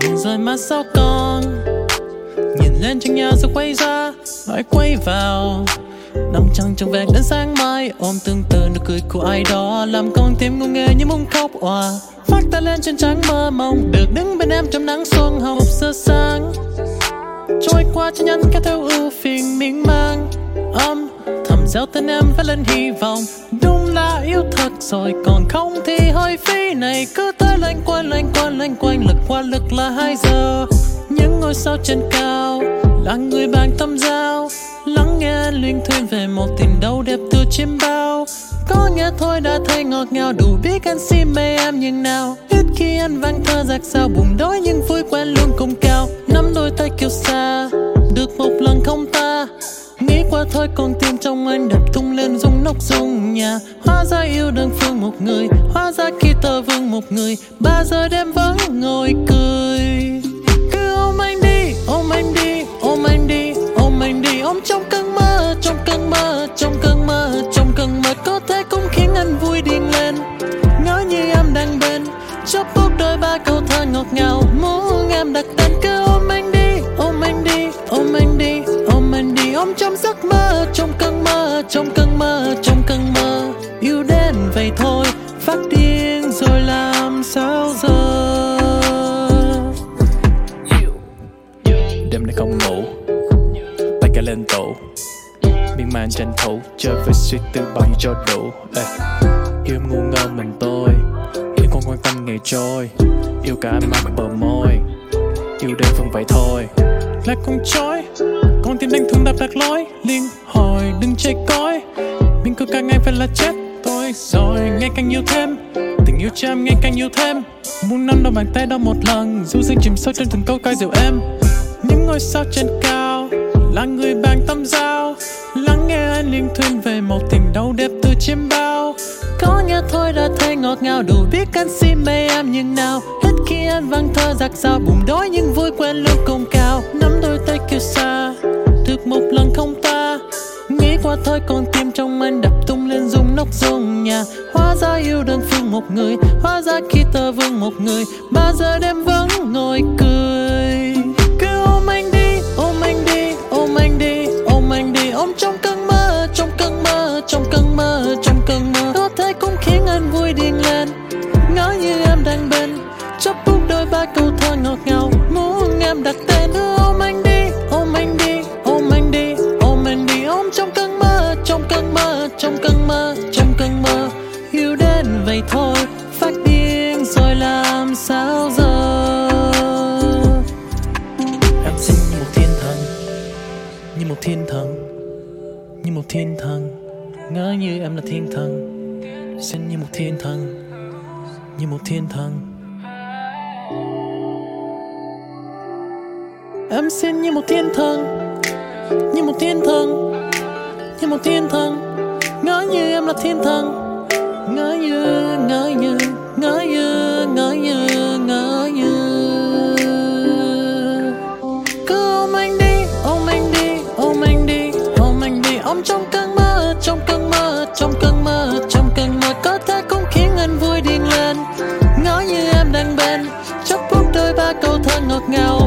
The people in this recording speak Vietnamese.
rồi mà sao con? Nhìn lên trên nhà rồi quay ra, lại quay vào. Nằm trăng trong vẹn đến sáng mai, ôm tương tự nụ cười của ai đó. Làm con tim ngu nghe như muốn khóc òa. Phát ta lên trên trắng mơ mộng, được đứng bên em trong nắng xuân hồng một sáng. Trôi qua cho nhanh kéo theo ưu phiền miên man. Âm thầm gieo tên em với lên hy vọng đúng yêu thật rồi, còn không thì hơi phí. Này, cứ tới loanh quanh loanh quanh loanh quanh, lực qua lực là hai giờ. Những ngôi sao trên cao là người bạn tâm giao. Lắng nghe luyên thuyên về một tình đâu đẹp từ chim bao. Có nghe thôi đã thấy ngọt ngào, đủ biết anh si mê em nhưng nào. Ít khi anh vang thơ giặc sao bùng đói nhưng vui quen luôn cùng cao. Nắm đôi tay kêu xa được một lần không ta nghĩ thôi, con tim trong anh đập tung lên, rung nóc rung nhà. Hóa ra yêu đơn phương một người, hóa ra khi tờ vương một người. Ba giờ đêm vẫn ngồi cười. Cứ ôm anh đi, ôm anh đi, ôm anh đi, ôm anh đi, ôm trong trong cơn mơ trong cơn mơ yêu đến vậy thôi. Phát điên rồi làm sao giờ? Đêm nay không ngủ tay cả lên tổ. Miên man tranh thủ chơi với suy tư bao nhiêu cho đủ. Ê, yêu ngu ngơ mình tôi yêu không quan tâm ngày trôi. Yêu cả ánh mắt bờ môi yêu đơn phương vậy thôi. Là con chói con tim anh thương đạp lạc lối, liên hồi đừng chạy cõi mình cứ càng ngày phải là chết tôi rồi ngày càng yêu thêm. Tình yêu cho em ngày càng yêu thêm. Muốn nắm đôi bàn tay đó một lần du dương chìm sâu trong từng câu ca dịu em những ngôi sao trên cao là người bạn tâm giao. Lắng nghe anh liên thuyên về một tình đau đẹp từ chim bao. Có nghe thôi đã thấy ngọt ngào, đủ biết anh si mê em như nào. Hết khi anh vang thơ giặc sao bùng đói nhưng vui quen luôn cùng cao. Nắm đôi tay kêu xa qua thôi, con tim trong anh đập tung lên rung nóc rung nhà. Hóa ra yêu đơn phương một người, hóa ra khi tờ vương một người. Ba giờ đêm vẫn ngồi cười. Cứ ôm anh đi, ôm anh đi, ôm anh đi, ôm anh đi, ôm trong trong cơn mơ, trong cơn mơ. Yêu đến vậy thôi, phát điên rồi làm sao giờ? Em xin như một thiên thần, như một thiên thần, như một thiên thần. Ngỡ như em là thiên thần, xin như một thiên thần, như một thiên thần. Em xin như một thiên thần, như một thiên thần, như một thiên thần ngỡ như em là thiên thần. Ngỡ như ngỡ như ngỡ như ngỡ như ngỡ như. Cứ ôm anh đi, ôm anh đi, ôm anh đi, ôm anh đi. Ôm trong cơn mơ, trong cơn mơ, trong cơn mơ, trong cơn mơ. Có thể cũng khiến anh vui điên lên. Ngỡ như em đang bên chóp phút đôi ba câu thơ ngọt ngào.